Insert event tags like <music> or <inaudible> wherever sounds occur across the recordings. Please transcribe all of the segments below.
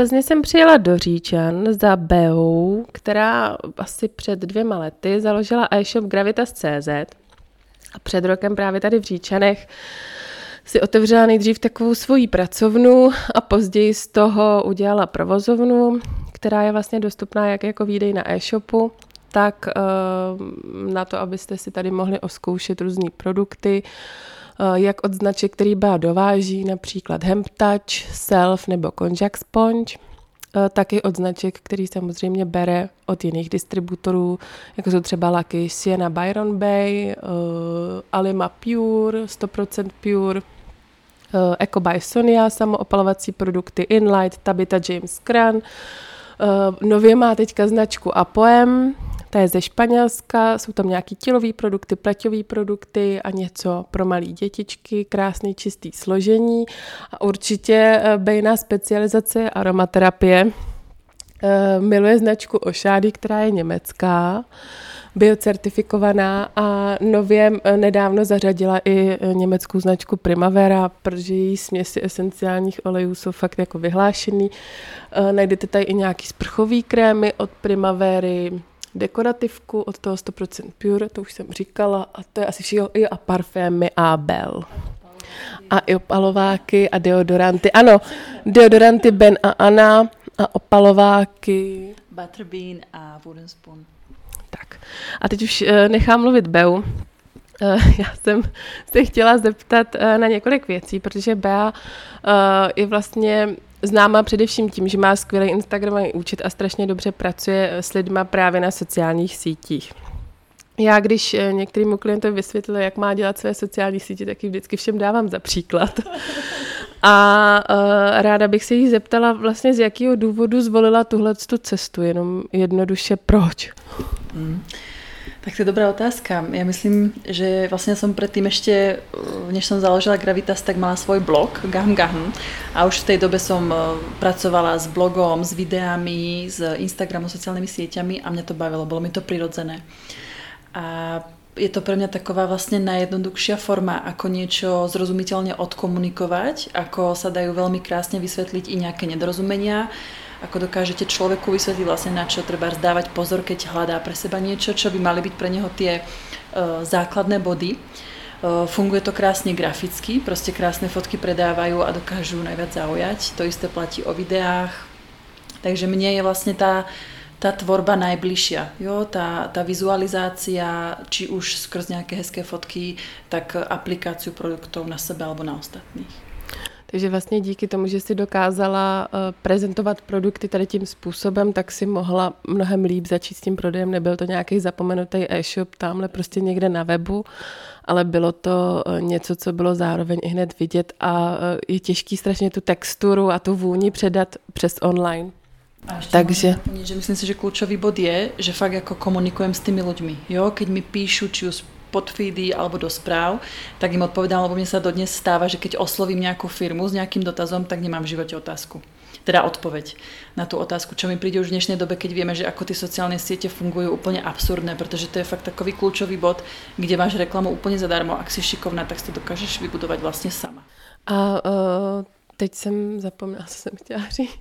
Plzně jsem přijela do Říčan za Beou, která asi před dvěma lety založila e-shop Gravitas.cz a před rokem právě tady v Říčanech si otevřela nejdřív takovou svoji pracovnu a později z toho udělala provozovnu, která je vlastně dostupná jak jako výdej na e-shopu, tak uh, na to, abyste si tady mohli oskoušet různé produkty, jak od značek, který Bea dováží, například Hemp Touch, Self nebo Konjac Sponge, uh, taky od značek, který samozřejmě bere od jiných distributorů, jako jsou třeba Lucky Siena Byron Bay, uh, Alima Pure, 100% Pure, Eco by Sonia, samoopalovací produkty Inlight, Tabita James Cran. Nově má teďka značku Apoem, ta je ze Španělska, jsou tam nějaký tělový produkty, pleťové produkty a něco pro malé dětičky, krásný čistý složení a určitě bejná specializace aromaterapie. Miluje značku Ošády, která je německá biocertifikovaná a nově nedávno zařadila i německou značku Primavera, protože její směsi esenciálních olejů jsou fakt jako vyhlášený. Najdete tady i nějaký sprchový krémy od Primavery, dekorativku od toho 100% Pure, to už jsem říkala, a to je asi všechno, i a parfémy Abel. A i opalováky a deodoranty. Ano, deodoranty Ben a Anna a opalováky. Butterbean a Wooden Spoon. Tak. A teď už eh, nechám mluvit Beu. Eh, já jsem se chtěla zeptat eh, na několik věcí, protože Bea je vlastně známá především tím, že má skvělý Instagramový účet a strašně dobře pracuje s lidma právě na sociálních sítích. Já, když některým klientovi vysvětlím, jak má dělat své sociální sítě, tak ji vždycky všem dávám za příklad. <laughs> A uh, ráda bych se jí zeptala vlastně, z jakého důvodu zvolila tuhle tu cestu, jenom jednoduše proč. Mm. Tak to je dobrá otázka. Ja myslím, že vlastne som predtým ešte, než som založila Gravitas, tak mala svoj blog Gahm Gahm a už v tej dobe som pracovala s blogom, s videami, s Instagramom, sociálnymi sieťami a mňa to bavilo, bolo mi to prirodzené. A je to pre mňa taková vlastne najjednoduchšia forma, ako niečo zrozumiteľne odkomunikovať, ako sa dajú veľmi krásne vysvetliť i nejaké nedorozumenia, ako dokážete človeku vysvetliť vlastne na čo treba zdávať pozor, keď hľadá pre seba niečo, čo by mali byť pre neho tie uh, základné body. Uh, funguje to krásne graficky, proste krásne fotky predávajú a dokážu najviac zaujať. To isté platí o videách. Takže mne je vlastne tá tá tvorba najbližšia. Jo? Tá, tá vizualizácia, či už skrz nejaké hezké fotky, tak aplikáciu produktov na sebe alebo na ostatných. Takže vlastně díky tomu, že si dokázala uh, prezentovat produkty tady tím způsobem, tak si mohla mnohem líp začít s tím prodejem. Nebyl to nějaký zapomenutý e-shop tamhle prostě někde na webu, ale bylo to uh, něco, co bylo zároveň i hned vidět a uh, je těžký strašně tu texturu a tu vůni předat přes online. A Takže... Doplniť, že myslím si, že kľúčový bod je, že fakt ako komunikujem s tými ľuďmi. Jo? Keď mi píšu, či už pod feedy alebo do správ, tak im odpovedám, lebo mne sa dodnes stáva, že keď oslovím nejakú firmu s nejakým dotazom, tak nemám v živote otázku. Teda odpoveď na tú otázku, čo mi príde už v dnešnej dobe, keď vieme, že ako tie sociálne siete fungujú úplne absurdné, pretože to je fakt takový kľúčový bod, kde máš reklamu úplne zadarmo. Ak si šikovná, tak si to dokážeš vybudovať vlastne sama. A uh, teď jsem zapomněla, co jsem chtěla říct.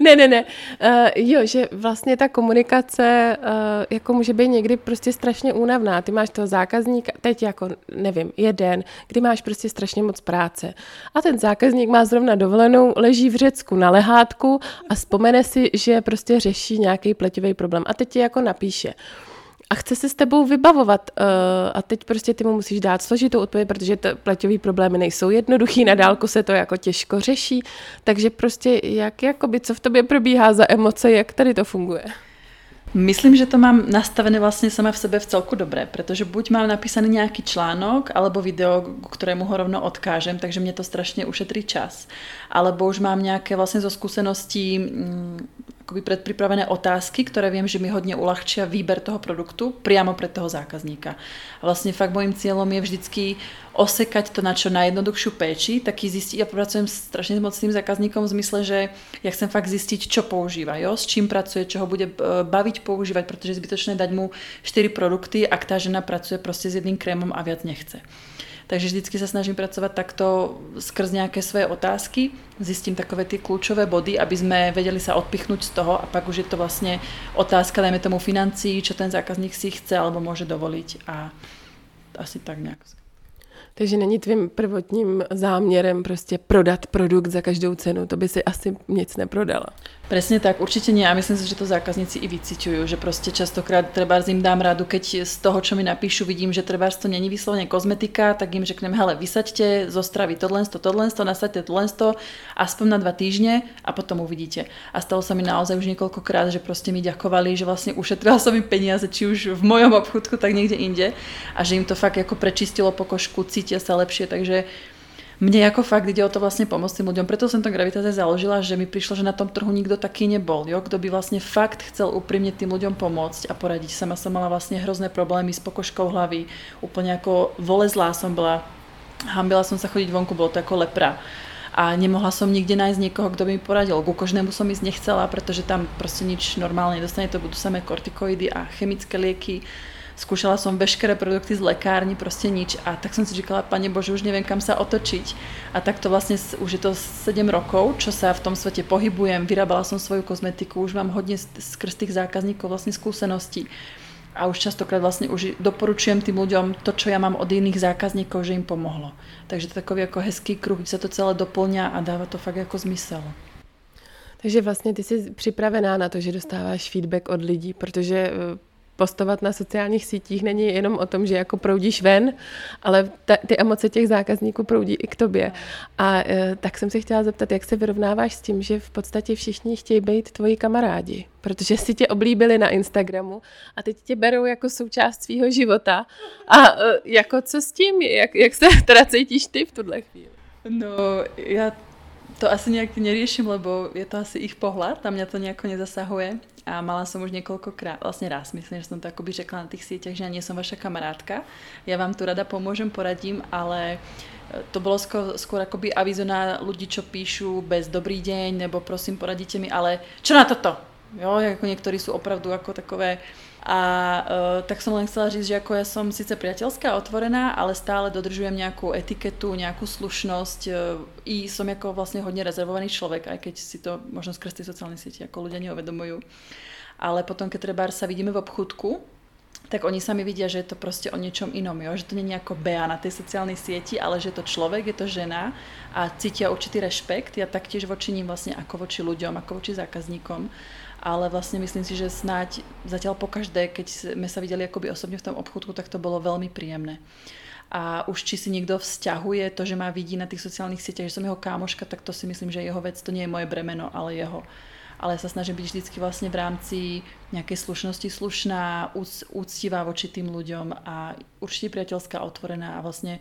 ne, ne, ne. Uh, jo, že vlastně ta komunikace uh, jako může být někdy prostě strašně únavná. Ty máš toho zákazníka, teď jako, nevím, jeden, kdy máš prostě strašně moc práce. A ten zákazník má zrovna dovolenou, leží v Řecku na lehátku a vzpomene si, že prostě řeší nějaký pleťový problém. A teď ti jako napíše a chce se s tebou vybavovat uh, a teď prostě ty mu musíš dát složitou odpověď, protože to pleťové problémy nejsou jednoduchý, na dálku se to jako těžko řeší, takže prostě jak, jakoby, co v tobě probíhá za emoce, jak tady to funguje? Myslím, že to mám nastavené vlastne sama v sebe v celku dobre, pretože buď mám napísaný nejaký článok, alebo video, k ktorému ho rovno odkážem, takže mne to strašne ušetrí čas. Alebo už mám nejaké vlastne zo skúseností mm, akoby predpripravené otázky, ktoré viem, že mi hodne uľahčia výber toho produktu priamo pre toho zákazníka. A vlastne fakt môjim cieľom je vždycky osekať to na čo najjednoduchšiu péči, taký zistiť, ja pracujem strašne moc s tým zákazníkom v zmysle, že ja chcem fakt zistiť, čo používa, jo? s čím pracuje, čo ho bude e, baviť používať, pretože je zbytočné dať mu 4 produkty, ak tá žena pracuje proste s jedným krémom a viac nechce. Takže vždycky sa snažím pracovať takto skrz nejaké svoje otázky, zistím takové tie kľúčové body, aby sme vedeli sa odpichnúť z toho a pak už je to vlastne otázka, dajme tomu financií, čo ten zákazník si chce alebo môže dovoliť a asi tak nejak. Takže není tvým prvotním záměrem prostě prodat produkt za každou cenu. To by si asi nic neprodala. Presne tak, určite nie a myslím si, že to zákazníci i vyciťujú, že proste častokrát treba im dám radu, keď z toho, čo mi napíšu, vidím, že treba to není vyslovene kozmetika, tak im řeknem, hele, vysaďte zo stravy to, tohle, to, nasaďte to, aspoň na dva týždne a potom uvidíte. A stalo sa mi naozaj už niekoľkokrát, že proste mi ďakovali, že vlastne ušetrila som im peniaze, či už v mojom obchudku, tak niekde inde a že im to fakt ako prečistilo pokožku, cítia sa lepšie, takže mne ako fakt ide o to vlastne pomôcť tým ľuďom. Preto som to Gravitas založila, že mi prišlo, že na tom trhu nikto taký nebol, jo? kto by vlastne fakt chcel úprimne tým ľuďom pomôcť a poradiť. Sama som mala vlastne hrozné problémy s pokožkou hlavy, úplne ako volezlá som bola, hambila som sa chodiť vonku, bolo to ako lepra a nemohla som nikde nájsť niekoho, kto by mi poradil. Ku kožnému som ísť nechcela, pretože tam proste nič normálne nedostane, to budú samé kortikoidy a chemické lieky skúšala som veškeré produkty z lekárny, proste nič a tak som si říkala, pane Bože, už neviem kam sa otočiť. A tak to vlastne už je to 7 rokov, čo sa v tom svete pohybujem, vyrábala som svoju kozmetiku, už mám hodne skrz tých zákazníkov vlastne skúseností. A už častokrát vlastne už doporučujem tým ľuďom to, čo ja mám od iných zákazníkov, že im pomohlo. Takže to takový ako hezký kruh, kde sa to celé doplňa a dáva to fakt ako zmysel. Takže vlastně ty jsi připravená na to, že dostáváš feedback od lidí, protože eh, postovat na sociálních sítích není jenom o tom, že jako proudíš ven, ale ta, ty emoce těch zákazníků proudí i k tobě. A e, tak jsem se chtěla zeptat, jak se vyrovnáváš s tím, že v podstatě všichni chtějí být tvoji kamarádi, protože si tě oblíbili na Instagramu a teď tě berou jako součást svého života. A e, jako co s tím? Jak, jak se <laughs> teda cítíš ty v tuhle chvíli? No, ja to asi nejak neriešim, lebo je to asi ich pohľad a mňa to nejako nezasahuje. A mala som už niekoľkokrát, vlastne raz, myslím, že som to akoby řekla na tých sieťach, že ja nie som vaša kamarátka. Ja vám tu rada pomôžem, poradím, ale e, to bolo skôr, skôr akoby avizo na ľudí, čo píšu bez dobrý deň, nebo prosím poradíte mi, ale čo na toto? Jo, ako niektorí sú opravdu ako takové a uh, tak som len chcela říct, že ako ja som síce priateľská otvorená, ale stále dodržujem nejakú etiketu, nejakú slušnosť uh, i som ako vlastne hodne rezervovaný človek, aj keď si to možno skrz tie sociálne siete ako ľudia neuvedomujú. Ale potom, keď treba sa vidíme v obchudku, tak oni sami vidia, že je to proste o niečom inom, jo? že to nie je ako Bea na tej sociálnej sieti, ale že je to človek, je to žena a cítia určitý rešpekt, ja taktiež voči ním vlastne ako voči ľuďom, ako voči zákazníkom ale vlastne myslím si, že snáď zatiaľ po každé, keď sme sa videli akoby osobne v tom obchodku, tak to bolo veľmi príjemné. A už či si niekto vzťahuje to, že ma vidí na tých sociálnych sieťach, že som jeho kámoška, tak to si myslím, že jeho vec, to nie je moje bremeno, ale jeho. Ale ja sa snažím byť vždycky vlastne v rámci nejakej slušnosti slušná, úctivá voči tým ľuďom a určite priateľská, otvorená a vlastne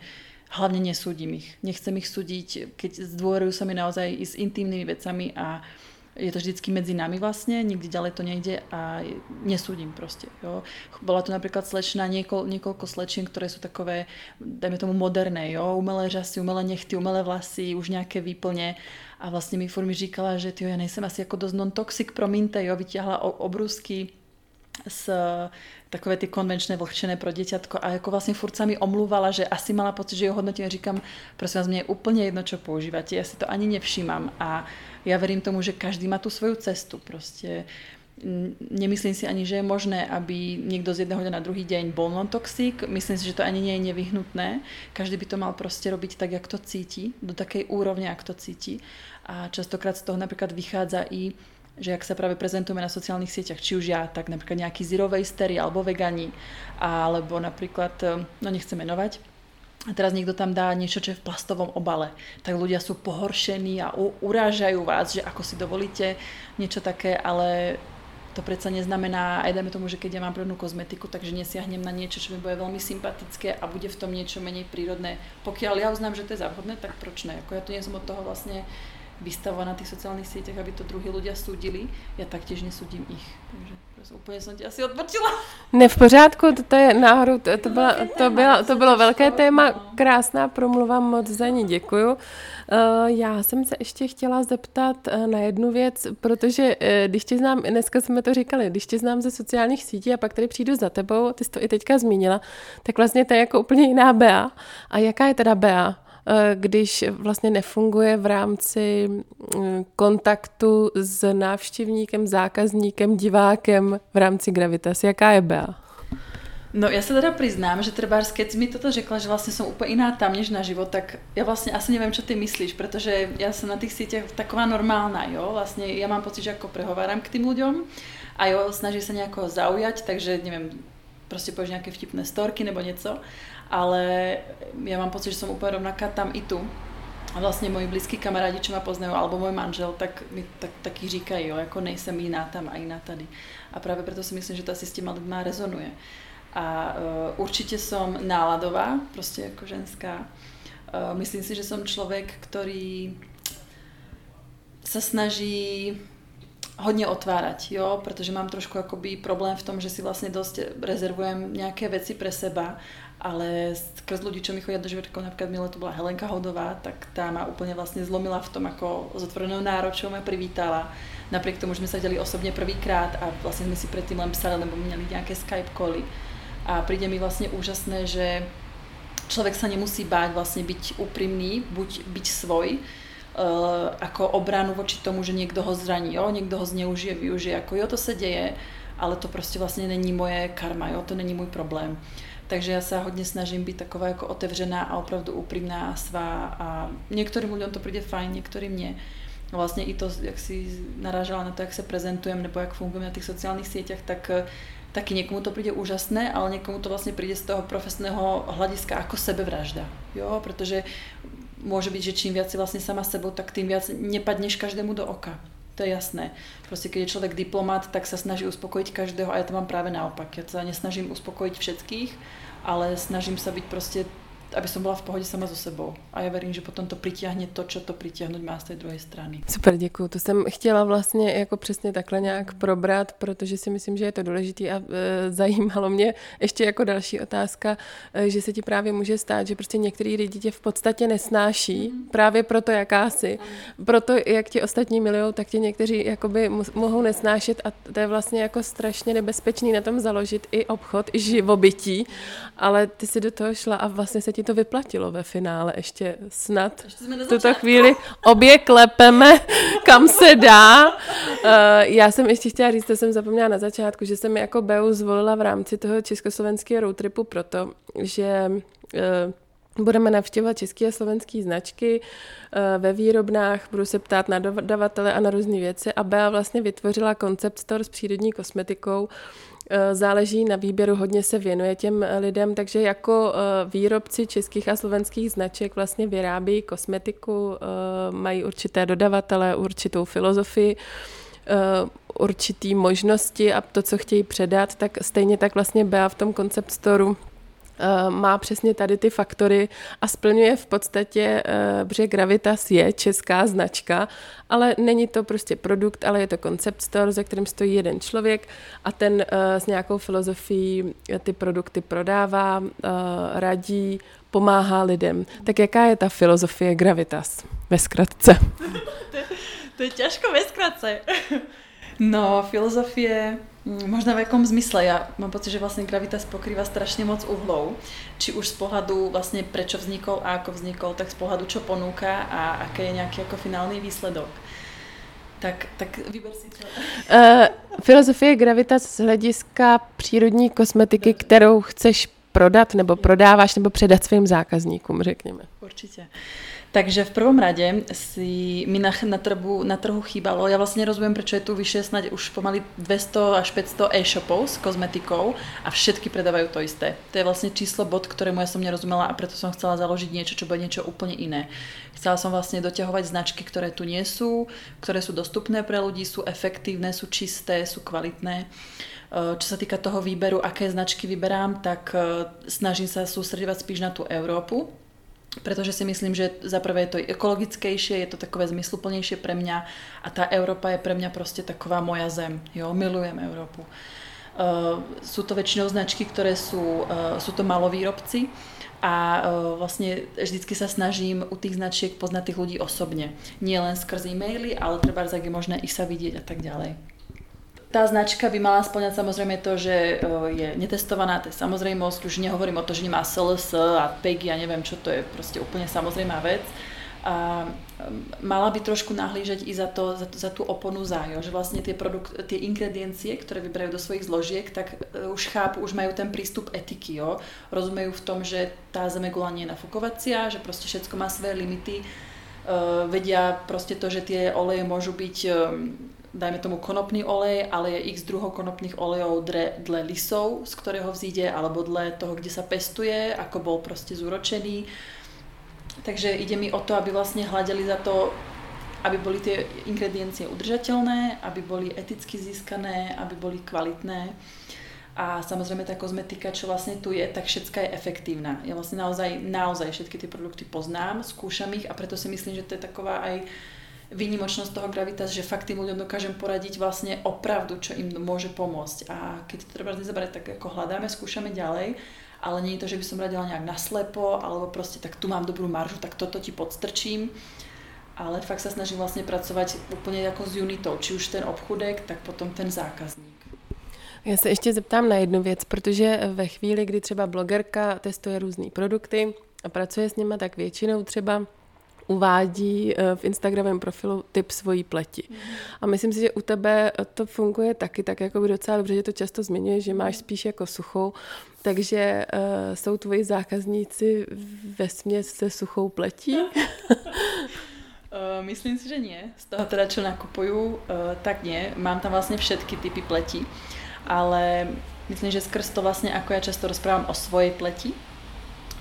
hlavne nesúdim ich. Nechcem ich súdiť, keď zdôverujú sa mi naozaj i s intimnými vecami a je to vždycky medzi nami vlastne, nikdy ďalej to nejde a nesúdim proste. Jo. Bola tu napríklad slečna, niekoľ, niekoľko slečien, ktoré sú takové, dajme tomu moderné, jo, umelé žasy, umelé nechty, umelé vlasy, už nejaké výplne a vlastne mi furt mi říkala, že tyjo, ja nejsem asi ako dosť non-toxic, promiňte, jo, vyťahla obrúsky z takové tie konvenčné vlhčené pro dieťatko a ako vlastne furt sa mi omlúvala, že asi mala pocit, že ho hodnotím a říkam, prosím vás, mne je úplne jedno, čo používate, ja si to ani nevšímam a ja verím tomu, že každý má tú svoju cestu. Proste nemyslím si ani, že je možné, aby niekto z jedného dňa na druhý deň bol non-toxic. Myslím si, že to ani nie je nevyhnutné. Každý by to mal proste robiť tak, jak to cíti, do takej úrovne, ak to cíti. A častokrát z toho napríklad vychádza i že ak sa práve prezentujeme na sociálnych sieťach, či už ja, tak napríklad nejaký zero wastery alebo vegani, alebo napríklad, no nechcem menovať, a teraz niekto tam dá niečo, čo je v plastovom obale, tak ľudia sú pohoršení a u- urážajú vás, že ako si dovolíte niečo také, ale to predsa neznamená, aj dajme tomu, že keď ja mám prvnú kozmetiku, takže nesiahnem na niečo, čo mi bude veľmi sympatické a bude v tom niečo menej prírodné. Pokiaľ ja uznám, že to je záhodné, tak proč ne? Ako ja tu nie som od toho vlastne vystavovaná na tých sociálnych sieťach, aby to druhí ľudia súdili. Ja taktiež nesúdím ich. Takže úplně jsem tě asi odvrčila. Ne, v pořádku, to, to je náhodou, to, to, byla, to, byla, to bylo velké téma, krásná promluva, moc za ní děkuju. Uh, já jsem se ještě chtěla zeptat uh, na jednu věc, protože uh, když tě znám, dneska jsme to říkali, když tě znám ze sociálních sítí a pak tady přijdu za tebou, ty jsi to i teďka zmínila, tak vlastně to je jako úplně jiná Bea. A jaká je teda Bea? Eh, když vlastně nefunguje v rámci mm, kontaktu s návštěvníkem, zákazníkem, divákem v rámci Gravitas. Jaká je Bea? No ja sa teda priznám, že treba, keď mi toto řekla, že vlastne som úplne iná tam než na život, tak ja vlastne asi neviem, čo ty myslíš, pretože ja som na tých sieťach taková normálna, jo, vlastne ja mám pocit, že ako prehováram k tým ľuďom a jo, snaží sa nejako zaujať, takže neviem, proste povieš nejaké vtipné storky nebo něco ale ja mám pocit, že som úplne rovnaká tam i tu. A vlastne moji blízki kamarádi, čo ma poznajú, alebo môj manžel, tak mi tak, taky říkají, jo, jako nejsem jiná tam a jiná tady. A práve preto si myslím, že to asi s těma lidma rezonuje. A uh, určite som náladová, prostě jako ženská. Uh, myslím si, že som človek, ktorý sa snaží hodně otvárať, jo, protože mám trošku akoby problém v tom, že si vlastně dost rezervujem nějaké věci pre seba ale skrz ľudí, čo mi chodia do života, ako napríklad milé to bola Helenka Hodová, tak tá ma úplne vlastne zlomila v tom, ako s otvorenou náročou ma privítala. Napriek tomu, že sme sa videli osobne prvýkrát a vlastne sme si predtým len psali, lebo měli nejaké Skype koly. A príde mi vlastne úžasné, že človek sa nemusí báť vlastne byť úprimný, buď byť svoj, Uh, ako obranu voči tomu, že niekto ho zraní, jo? niekto ho zneužije, využije, ako jo, to se deje, ale to prostě vlastně není moje karma, jo? to není můj problém. Takže ja sa hodne snažím byť taková ako otevřená a opravdu úprimná a svá a niektorým ľuďom to príde fajn, niektorým nie. Vlastne i to, jak si narážala na to, jak sa prezentujem nebo jak fungujem na tých sociálnych sieťach, tak taky někomu to príde úžasné, ale někomu to vlastně príde z toho profesného hlediska ako sebevražda. Jo, protože môže byť, že čím viac si vlastne sama sebou, tak tým viac nepadneš každému do oka. To je jasné. Proste keď je človek diplomat, tak sa snaží uspokojiť každého a ja to mám práve naopak. Ja sa nesnažím uspokojiť všetkých, ale snažím sa byť proste aby som byla v pohodě sama so sebou. A já verím, že potom to přitiahne to, co to přitiahnout má z té druhé strany. Super, děkuji. To jsem chtěla vlastně jako přesně takhle nějak probrat, protože si myslím, že je to důležité a e, zajímalo mě ještě jako další otázka, e, že se ti právě může stát, že prostě některý lidi tě v podstatě nesnáší, mm. právě proto, jaká jsi. Mm. Proto, jak ti ostatní milují, tak tě někteří jakoby mohou nesnášet a to je vlastně jako strašně nebezpečný na tom založit i obchod, i živobytí, ale ty si do toho šla a vlastně se ti to vyplatilo ve finále ještě snad. Ještě v tuto chvíli obě klepeme, <laughs> kam se dá. Uh, já jsem ještě chtěla říct, to jsem zapomněla na začátku, že jsem jako Beu zvolila v rámci toho československého roadtripu proto, že uh, budeme navštěvovat české a slovenské značky uh, ve výrobnách, budu se ptát na dodavatele a na různé věci a Bea vlastně vytvořila koncept store s přírodní kosmetikou, Eh, záleží na výběru, hodně se věnuje těm eh, lidem, takže jako eh, výrobci českých a slovenských značek vlastně vyrábí kosmetiku, mají určité dodavatele, určitou filozofii, určitý možnosti a to, co chtějí předat, tak stejně tak vlastně Bea v tom koncept storu Eh, má přesně tady ty faktory a splňuje v podstatě, eh, protože Gravitas je česká značka, ale není to prostě produkt, ale je to concept store, za kterým stojí jeden člověk a ten eh, s nějakou filozofií ty produkty prodává, radí, pomáhá lidem. Tak jaká je ta filozofie Gravitas ve zkratce? <laughs> to je ťažko ve zkratce. No, filozofie možno v jakom zmysle. Ja mám pocit, že vlastne Gravitas pokrýva strašne moc uhlov. Či už z pohľadu vlastne prečo vznikol a ako vznikol, tak z pohľadu čo ponúka a aký je nejaký ako finálny výsledok. Tak, tak vyber si čo. Uh, filozofie Gravitas z hlediska přírodní kosmetiky, kterou chceš prodat nebo prodáváš nebo předat svým zákazníkům, řekněme. Určitě. Takže v prvom rade si mi na, na, trhu, na trhu chýbalo, ja vlastne nerozumiem, prečo je tu vyše snad už pomaly 200 až 500 e-shopov s kozmetikou a všetky predávajú to isté. To je vlastne číslo bod, ktorému ja som nerozumela a preto som chcela založiť niečo, čo bude niečo úplne iné. Chcela som vlastne doťahovať značky, ktoré tu nie sú, ktoré sú dostupné pre ľudí, sú efektívne, sú čisté, sú kvalitné. Čo sa týka toho výberu, aké značky vyberám, tak snažím sa sústredovať spíš na tú Európu, pretože si myslím, že za prvé je to ekologickejšie, je to takové zmysluplnejšie pre mňa a tá Európa je pre mňa proste taková moja zem. Jo, milujem Európu. Uh, sú to väčšinou značky, ktoré sú, uh, sú to malovýrobci a uh, vlastne vždycky sa snažím u tých značiek poznať tých ľudí osobne. Nie len skrz e-maily, ale treba, ak je možné ich sa vidieť a tak ďalej. Tá značka by mala splňať samozrejme to, že je netestovaná, to je samozrejmosť, už nehovorím o to, že nemá SLS a PEGI a neviem čo, to je proste úplne samozrejmá vec. A mala by trošku nahlížať i za, to, za, to, za tú oponu zájo, že vlastne tie, produkt, tie ingrediencie, ktoré vyberajú do svojich zložiek, tak e, už chápu, už majú ten prístup etiky, jo? rozumejú v tom, že tá zemegula nie je nafukovacia, že proste všetko má svoje limity, vedia proste to, že tie oleje môžu byť um, dajme tomu konopný olej, ale je x druhov konopných olejov dle, dle lisov, z ktorého vzíde, alebo dle toho, kde sa pestuje, ako bol proste zúročený. Takže ide mi o to, aby vlastne hľadeli za to, aby boli tie ingrediencie udržateľné, aby boli eticky získané, aby boli kvalitné. A samozrejme tá kozmetika, čo vlastne tu je, tak všetká je efektívna. Ja vlastne naozaj, naozaj všetky tie produkty poznám, skúšam ich a preto si myslím, že to je taková aj výnimočnosť toho Gravitas, že fakt tým ľuďom dokážem poradiť vlastne opravdu, čo im môže pomôcť. A keď to treba nezabrať, tak ako hľadáme, skúšame ďalej, ale nie je to, že by som radila nejak naslepo, alebo proste tak tu mám dobrú maržu, tak toto ti podstrčím. Ale fakt sa snažím vlastne pracovať úplne ako s unitou, či už ten obchudek, tak potom ten zákazník. Já se ještě zeptám na jednu věc, protože ve chvíli, kdy třeba blogerka testuje různé produkty a pracuje s nimi, tak většinou třeba uvádí eh, v Instagramem profilu typ svojí pleti. A myslím si, že u tebe to funguje taky tak jako by docela dobře, že to často zmiňuje, že máš spíš jako suchou, takže uh, jsou tvoji zákazníci ve směs se suchou pletí? Uh, <laughs> myslím si, že nie. Z toho teda, čo nakupujú, uh, tak nie. Mám tam vlastne všetky typy pleti, ale myslím, že skrz to vlastne, ako ja často rozprávam o svojej pleti,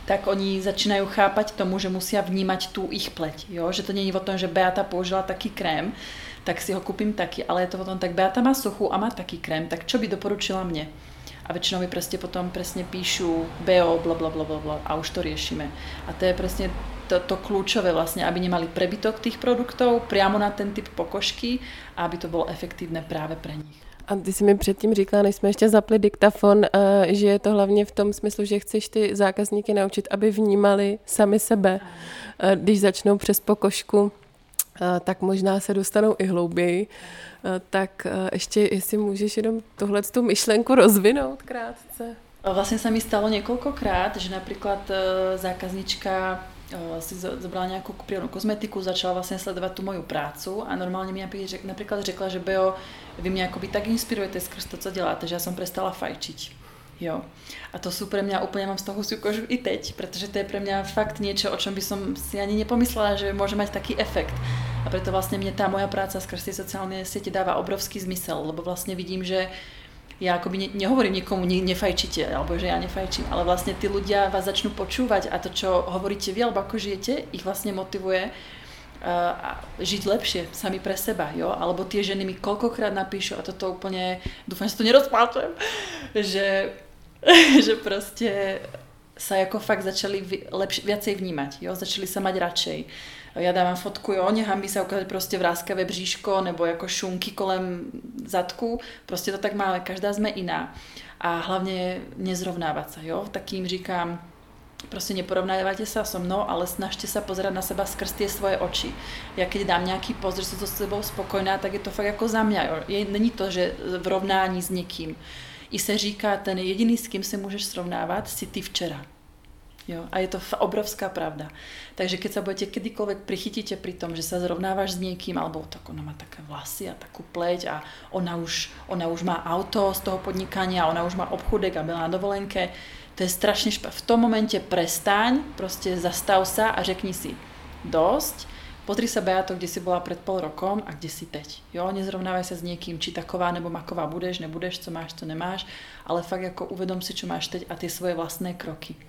tak oni začínajú chápať tomu, že musia vnímať tú ich pleť. Jo? Že to je o tom, že Beata použila taký krém, tak si ho kúpim taký, ale je to o tom, tak Beata má suchu a má taký krém, tak čo by doporučila mne? A väčšinou mi proste potom presne píšu BO, bla bla bla bla a už to riešime. A to je presne to, to kľúčové vlastne, aby nemali prebytok tých produktov priamo na ten typ pokožky a aby to bolo efektívne práve pre nich. A ty jsi mi předtím říkala, než jsme ještě zapli diktafon, eh, že je to hlavně v tom smyslu, že chceš ty zákazníky naučit, aby vnímali sami sebe. Eh, když začnou přes pokožku, eh, tak možná se dostanou i hlouběji. Tak ještě, jestli můžeš jenom tohle tu myšlenku rozvinout krátce. Vlastne sa mi stalo niekoľkokrát, že napríklad zákaznička si zobrala nejakú prírodnú kozmetiku, začala vlastne sledovať tú moju prácu a normálne mi napríklad řekla, že Beo, vy mňa akoby tak inspirujete skrz to, co děláte, že ja som prestala fajčiť. Jo. A to sú pre mňa úplne, mám z toho si kožu i teď, pretože to je pre mňa fakt niečo, o čom by som si ani nepomyslela, že môže mať taký efekt. A preto vlastne mne tá moja práca skrz tie sociálne siete dáva obrovský zmysel, lebo vlastne vidím, že ja akoby ne, nehovorím niekomu, ne, nefajčite, alebo že ja nefajčím, ale vlastne tí ľudia vás začnú počúvať a to, čo hovoríte vy, alebo ako žijete, ich vlastne motivuje uh, žiť lepšie sami pre seba, jo? Alebo tie ženy mi koľkokrát napíšu a toto úplne, dúfam, že to nerozpláčem, že, <laughs> že proste sa ako fakt začali lepš- viacej vnímať, jo? Začali sa mať radšej ja dávam fotku, jo, nechám sa ukázať proste vráskavé bříško nebo jako šunky kolem zadku, proste to tak máme, každá sme iná. A hlavne nezrovnávať sa, jo, tak im říkám, proste neporovnávajte sa so mnou, ale snažte sa pozerať na seba skrz tie svoje oči. Ja keď dám nejaký post, že som so sebou spokojná, tak je to fakt ako za mňa. Jo. Je, není to, že v rovnání s někým. I se říká, ten jediný, s kým se můžeš srovnávat, si ty včera. Jo, a je to obrovská pravda. Takže keď sa budete kedykoľvek prichytíte pri tom, že sa zrovnávaš s niekým, alebo tak ona má také vlasy a takú pleť a ona už, ona už má auto z toho podnikania, ona už má obchudek a byla na dovolenke, to je strašne špa. V tom momente prestaň, proste zastav sa a řekni si dosť, pozri sa Beato, kde si bola pred pol rokom a kde si teď. Jo, nezrovnávaj sa s niekým, či taková nebo maková budeš, nebudeš, co máš, co nemáš, ale fakt ako uvedom si, čo máš teď a tie svoje vlastné kroky.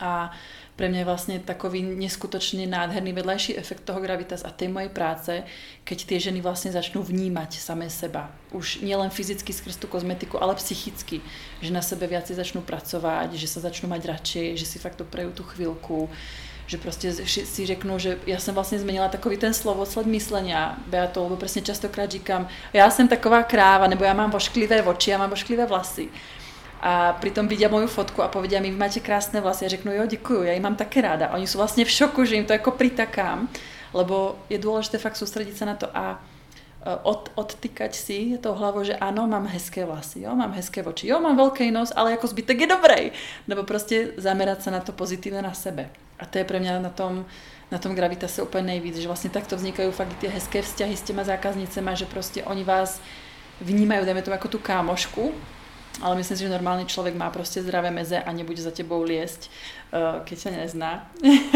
A pre mňa je vlastne takový neskutočne nádherný vedľajší efekt toho Gravitas a tej mojej práce, keď tie ženy vlastne začnú vnímať samé seba. Už nielen fyzicky skrz tú kozmetiku, ale psychicky. Že na sebe viacej začnú pracovať, že sa začnú mať radšej, že si fakt doprejú tú chvíľku, že prostě si řeknu, že já jsem vlastně změnila takový ten slovosled myslenia, Beato, lebo přesně častokrát říkám, já jsem taková kráva, nebo já mám vošklivé oči, já mám vošklivé vlasy. A pritom vidia moju fotku a povedia mi, vy máte krásne vlasy. Ja řeknu, jo, děkuju, já ji mám také ráda. Oni sú vlastne v šoku, že im to jako pritakám, lebo je dôležité fakt sústrediť sa na to a e, od, odtykať si tou hlavou, že áno, mám hezké vlasy, jo, mám hezké oči, jo, mám veľký nos, ale jako zbytek je dobrý. Nebo prostě zamerať sa na to pozitívne na sebe. A to je pre mňa na tom, na tom Gravitase úplně nejvíc, že vlastně takto vznikajú fakt ty hezké vzťahy s těma zákaznicema, že prostě oni vás vnímajú, dajme to jako tu kámošku, ale myslím si, že normálny človek má prostě zdravé meze a nebude za tebou liesť, uh, keď sa nezná.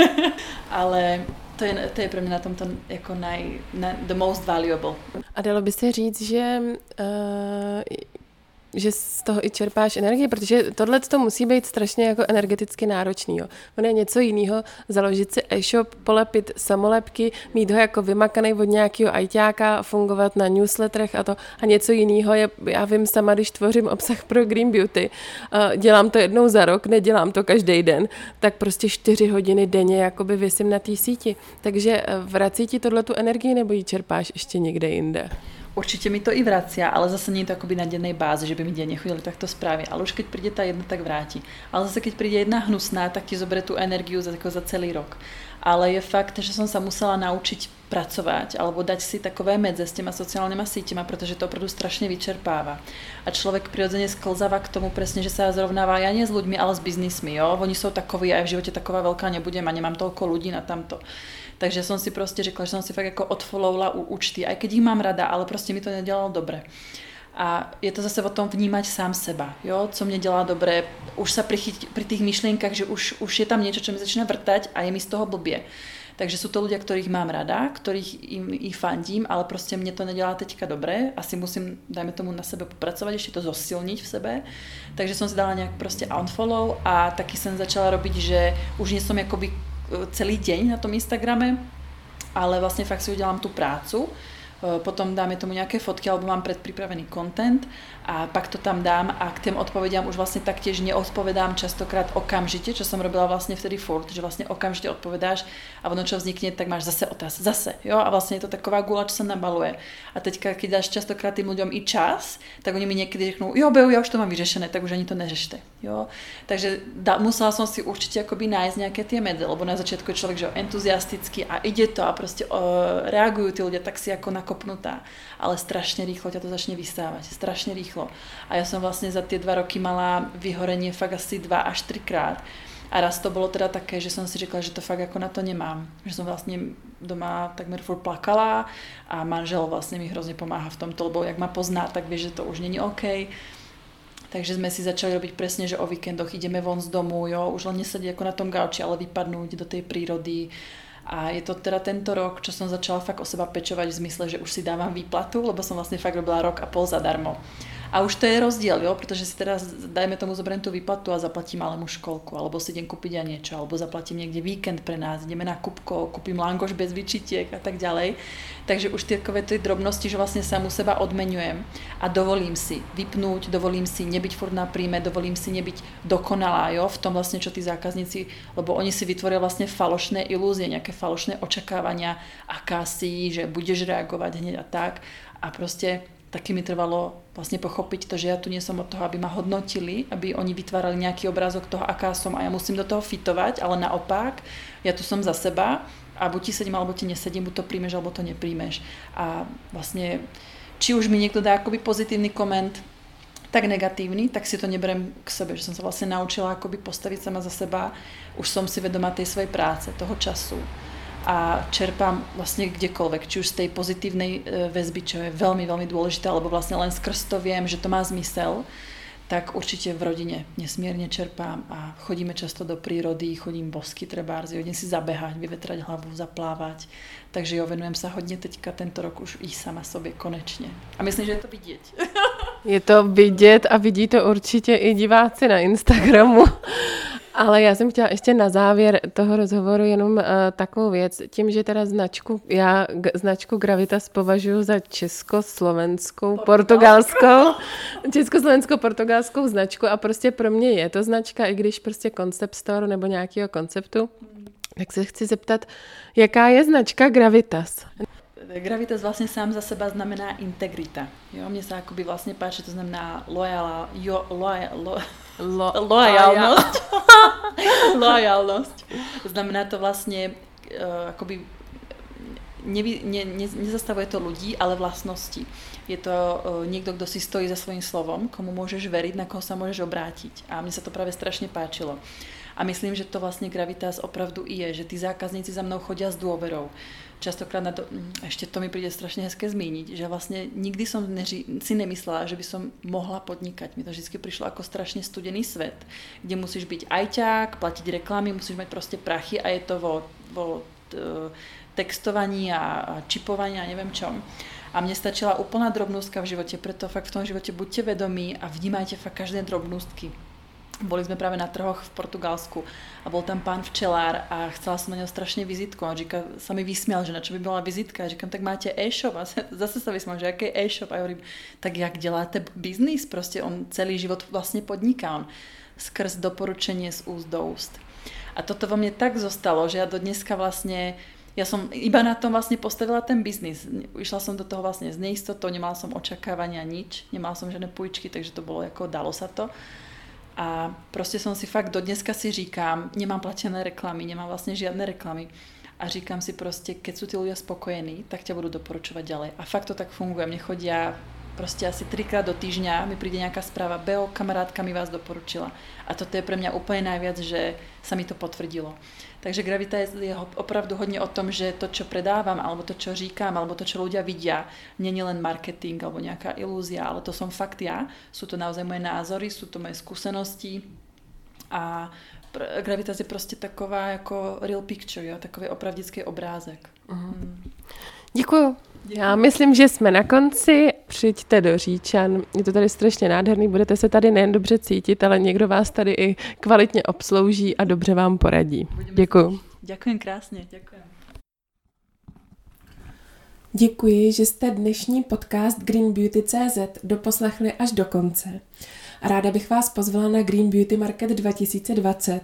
<laughs> ale to je, to je pro mě na tomto jako naj, na, the most valuable. A dalo by se říct, že uh, že z toho i čerpáš energii, protože tohle to musí být strašně jako energeticky náročný. Jo. Ono je něco jiného založit si e-shop, polepit samolepky, mít ho jako vymakaný od nějakého ajťáka, fungovat na newsletterech a to. A něco jiného je, já vím sama, když tvořím obsah pro Green Beauty, dělám to jednou za rok, nedělám to každý den, tak prostě čtyři hodiny denně jakoby vysím na té síti. Takže eh, vrací ti tohle tu energii nebo ji čerpáš ještě někde jinde? Určite mi to i vracia, ale zase nie je to akoby na dennej báze, že by mi denne chodili takto správy. Ale už keď príde tá jedna, tak vráti. Ale zase keď príde jedna hnusná, tak ti zoberie tú energiu za, za celý rok. Ale je fakt, že som sa musela naučiť pracovať alebo dať si takové medze s těma sociálnyma sítěma, protože to opravdu strašně vyčerpáva. A člověk přirozeně sklzáva k tomu presne, že sa zrovnává ja nie s ľuďmi, ale s biznismi. Jo? Oni jsou takoví a ja v živote taková veľká nebudem a nemám toľko ľudí na tamto. Takže som si prostě řekla, že som si fakt jako odfollowla u účty, aj keď ich mám rada, ale prostě mi to nedělalo dobre. A je to zase o tom vnímať sám seba, jo? co mě dělá dobré, už sa prichyť pri tých myšlienkach, že už, už je tam niečo, čo mi začína vrtať a je mi z toho blbě. Takže sú to ľudia, ktorých mám rada, ktorých im ich fandím, ale prostě mě to nedělá teďka dobré. Asi musím, dajme tomu, na sebe popracovať, ešte to zosilniť v sebe. Takže som si dala nejak prostě unfollow a taky jsem začala robiť, že už nie som jakoby celý deň na tom Instagrame, ale vlastne fakt si udělám tu prácu. Eh, potom dáme tomu nějaké fotky alebo mám predpripravený content a pak to tam dám a k tým odpovediam už vlastne taktiež neodpovedám častokrát okamžite, čo som robila vlastne vtedy furt, že vlastne okamžite odpovedáš a ono čo vznikne, tak máš zase otáz, zase, jo, a vlastne je to taková gula, čo sa nabaluje. A teďka, keď dáš častokrát tým ľuďom i čas, tak oni mi niekedy řeknú, jo, Beu, ja už to mám vyřešené, tak už ani to neřešte, jo. Takže da, musela som si určite akoby nájsť nejaké tie medze, lebo na začiatku je človek, že entuziastický a ide to a proste uh, reagujú tí ľudia tak si ako na nakopnutá, ale strašne rýchlo ťa to začne vystávať, strašne rýchlo. A ja som vlastne za tie dva roky mala vyhorenie fakt asi dva až trikrát. A raz to bolo teda také, že som si řekla, že to fakt ako na to nemám. Že som vlastne doma takmer furt plakala a manžel vlastne mi hrozne pomáha v tomto, lebo jak ma pozná, tak vie, že to už není OK. Takže sme si začali robiť presne, že o víkendoch ideme von z domu, jo, už len nesedieť ako na tom gauči, ale vypadnúť do tej prírody, a je to teda tento rok, čo som začala fakt o seba pečovať v zmysle, že už si dávam výplatu, lebo som vlastne fakt robila rok a pol zadarmo. A už to je rozdiel, jo? protože si teraz, dajme tomu, zoberiem tú výplatu a zaplatím malému školku, alebo si idem kúpiť ja niečo, alebo zaplatím niekde víkend pre nás, ideme na kupko, kúpim langoš bez vyčitiek a tak ďalej. Takže už tie takové tie drobnosti, že vlastne samu seba odmenujem a dovolím si vypnúť, dovolím si nebyť furt na príjme, dovolím si nebyť dokonalá, jo? v tom vlastne, čo tí zákazníci, lebo oni si vytvoria vlastne falošné ilúzie, nejaké falošné očakávania, aká si, že budeš reagovať hneď a tak. A proste taky mi trvalo vlastne pochopiť to, že ja tu nie som od toho, aby ma hodnotili, aby oni vytvárali nejaký obrázok toho, aká som a ja musím do toho fitovať, ale naopak, ja tu som za seba a buď ti sedím, alebo ti nesedím, buď to príjmeš, alebo to nepríjmeš. A vlastne, či už mi niekto dá akoby pozitívny koment, tak negatívny, tak si to neberem k sebe, že som sa vlastne naučila akoby postaviť sama za seba, už som si vedomá tej svojej práce, toho času a čerpám vlastne kdekoľvek, či už z tej pozitívnej e, väzby, čo je veľmi, veľmi dôležité, alebo vlastne len skrz to viem, že to má zmysel, tak určite v rodine nesmierne čerpám a chodíme často do prírody, chodím bosky trebárs, idem si zabehať, vyvetrať hlavu, zaplávať. Takže jo, venujem sa hodně teďka tento rok už i sama sobě konečně. A myslím, že je to vidět. Je to vidět a vidí to určitě i diváci na Instagramu. <laughs> Ale já jsem chtěla ještě na závěr toho rozhovoru jenom uh, takovou věc. Tím, že teda značku, já značku Gravitas považuji za československou, portugalskou, <laughs> československou, portugalskou značku a prostě pro mě je to značka, i když prostě concept store nebo nějakého konceptu, Tak se chci zeptat, jaká je značka Gravitas? Gravitas vlastně sám za seba znamená integrita. Jo, mně se akoby vlastně páči, to znamená loyala, jo, loyal, lo, lo, <laughs> lojalnost. lojalnost. <laughs> Znamená to vlastně uh, akoby nevy, ne, ne, nezastavuje to ľudí, ale vlastnosti. Je to uh, niekto, kto si stojí za svojím slovom, komu môžeš veriť, na koho sa môžeš obrátiť. A mne sa to práve strašne páčilo. A myslím, že to vlastne Gravitas opravdu je, že tí zákazníci za mnou chodia s dôverou. Častokrát na to, hm, ešte to mi príde strašne hezké zmíniť, že vlastne nikdy som neži, si nemyslela, že by som mohla podnikať. Mi to vždy prišlo ako strašne studený svet, kde musíš byť ajťák, platiť reklamy, musíš mať proste prachy a je to vo, vo textovaní a čipovaní a neviem čom. A mne stačila úplná drobnústka v živote, preto fakt v tom živote buďte vedomí a vnímajte fakt každé drobnústky. Boli sme práve na trhoch v Portugalsku a bol tam pán včelár a chcela som na neho strašne vizitku. A říká, sa mi vysmial, že na čo by bola vizitka. A říkám, tak máte e-shop. A <laughs> zase sa vysmial, že aký e-shop. A ja hovorím, tak jak děláte biznis? Proste on celý život vlastne podniká. On skrz doporučenie z úst do úst. A toto vo mne tak zostalo, že ja do dneska vlastne ja som iba na tom vlastne postavila ten biznis. Išla som do toho vlastne z neistotou, nemala som očakávania nič, nemala som žiadne půjčky, takže to bolo ako, dalo sa to. A proste som si fakt, do dneska si říkám, nemám platené reklamy, nemám vlastne žiadne reklamy. A říkám si proste, keď sú tí ľudia spokojení, tak ťa budú doporučovať ďalej. A fakt to tak funguje. Mne chodia proste asi trikrát do týždňa mi príde nejaká správa, Beo, kamarátka mi vás doporučila. A toto je pre mňa úplne najviac, že sa mi to potvrdilo. Takže gravita je opravdu hodně o tom, že to, čo predávam, alebo to, čo říkám, alebo to, čo ľudia vidia, není len marketing alebo nejaká ilúzia, ale to som fakt ja. Sú to naozaj moje názory, sú to moje skúsenosti a Gravitas je prostě taková jako real picture, jo? takový opravdický obrázek. Uh-huh. Hmm. Děkuju. Já myslím, že jsme na konci. Přijďte do Říčan. Je to tady strašně nádherný. Budete se tady nejen dobře cítit, ale někdo vás tady i kvalitně obslouží a dobře vám poradí. Děkuji. Děkuji krásně. Děkuji. Děkuji, že jste dnešní podcast Green Beauty CZ doposlechli až do konce. A ráda bych vás pozvala na Green Beauty Market 2020,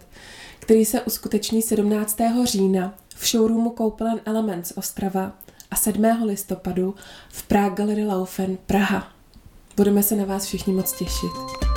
který se uskuteční 17. října v showroomu Koupelen Elements Ostrava a 7. listopadu v Prague Gallery Laufen Praha. Budeme se na vás všichni moc těšit.